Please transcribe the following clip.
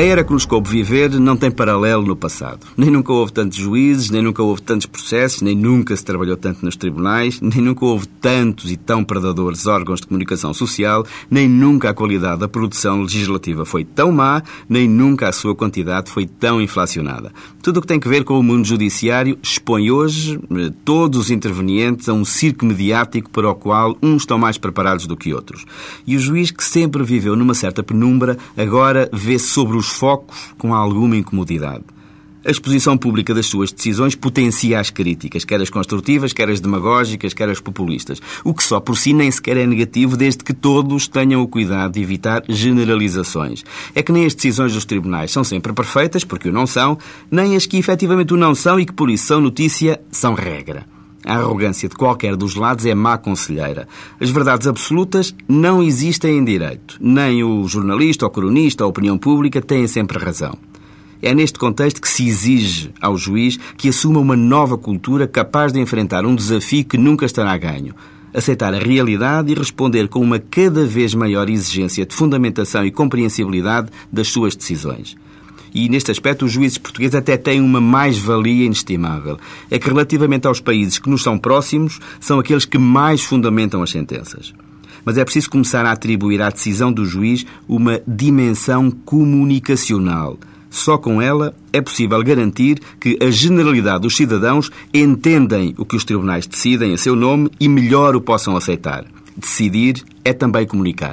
A era que nos coube viver não tem paralelo no passado. Nem nunca houve tantos juízes, nem nunca houve tantos processos, nem nunca se trabalhou tanto nos tribunais, nem nunca houve tantos e tão predadores órgãos de comunicação social, nem nunca a qualidade da produção legislativa foi tão má, nem nunca a sua quantidade foi tão inflacionada. Tudo o que tem que ver com o mundo judiciário expõe hoje eh, todos os intervenientes a um circo mediático para o qual uns estão mais preparados do que outros. E o juiz que sempre viveu numa certa penumbra agora vê sobre os focos com alguma incomodidade. A exposição pública das suas decisões potencia as críticas, quer as construtivas, quer as demagógicas, quer as populistas. O que só por si nem sequer é negativo, desde que todos tenham o cuidado de evitar generalizações. É que nem as decisões dos tribunais são sempre perfeitas, porque o não são, nem as que efetivamente o não são e que por isso são notícia, são regra. A arrogância de qualquer dos lados é má conselheira. As verdades absolutas não existem em direito. Nem o jornalista, o cronista, a opinião pública têm sempre razão. É neste contexto que se exige ao juiz que assuma uma nova cultura capaz de enfrentar um desafio que nunca estará ganho. Aceitar a realidade e responder com uma cada vez maior exigência de fundamentação e compreensibilidade das suas decisões. E neste aspecto os juízes portugueses até têm uma mais-valia inestimável. É que relativamente aos países que nos são próximos, são aqueles que mais fundamentam as sentenças. Mas é preciso começar a atribuir à decisão do juiz uma dimensão comunicacional. Só com ela é possível garantir que a generalidade dos cidadãos entendem o que os tribunais decidem a seu nome e melhor o possam aceitar. Decidir é também comunicar.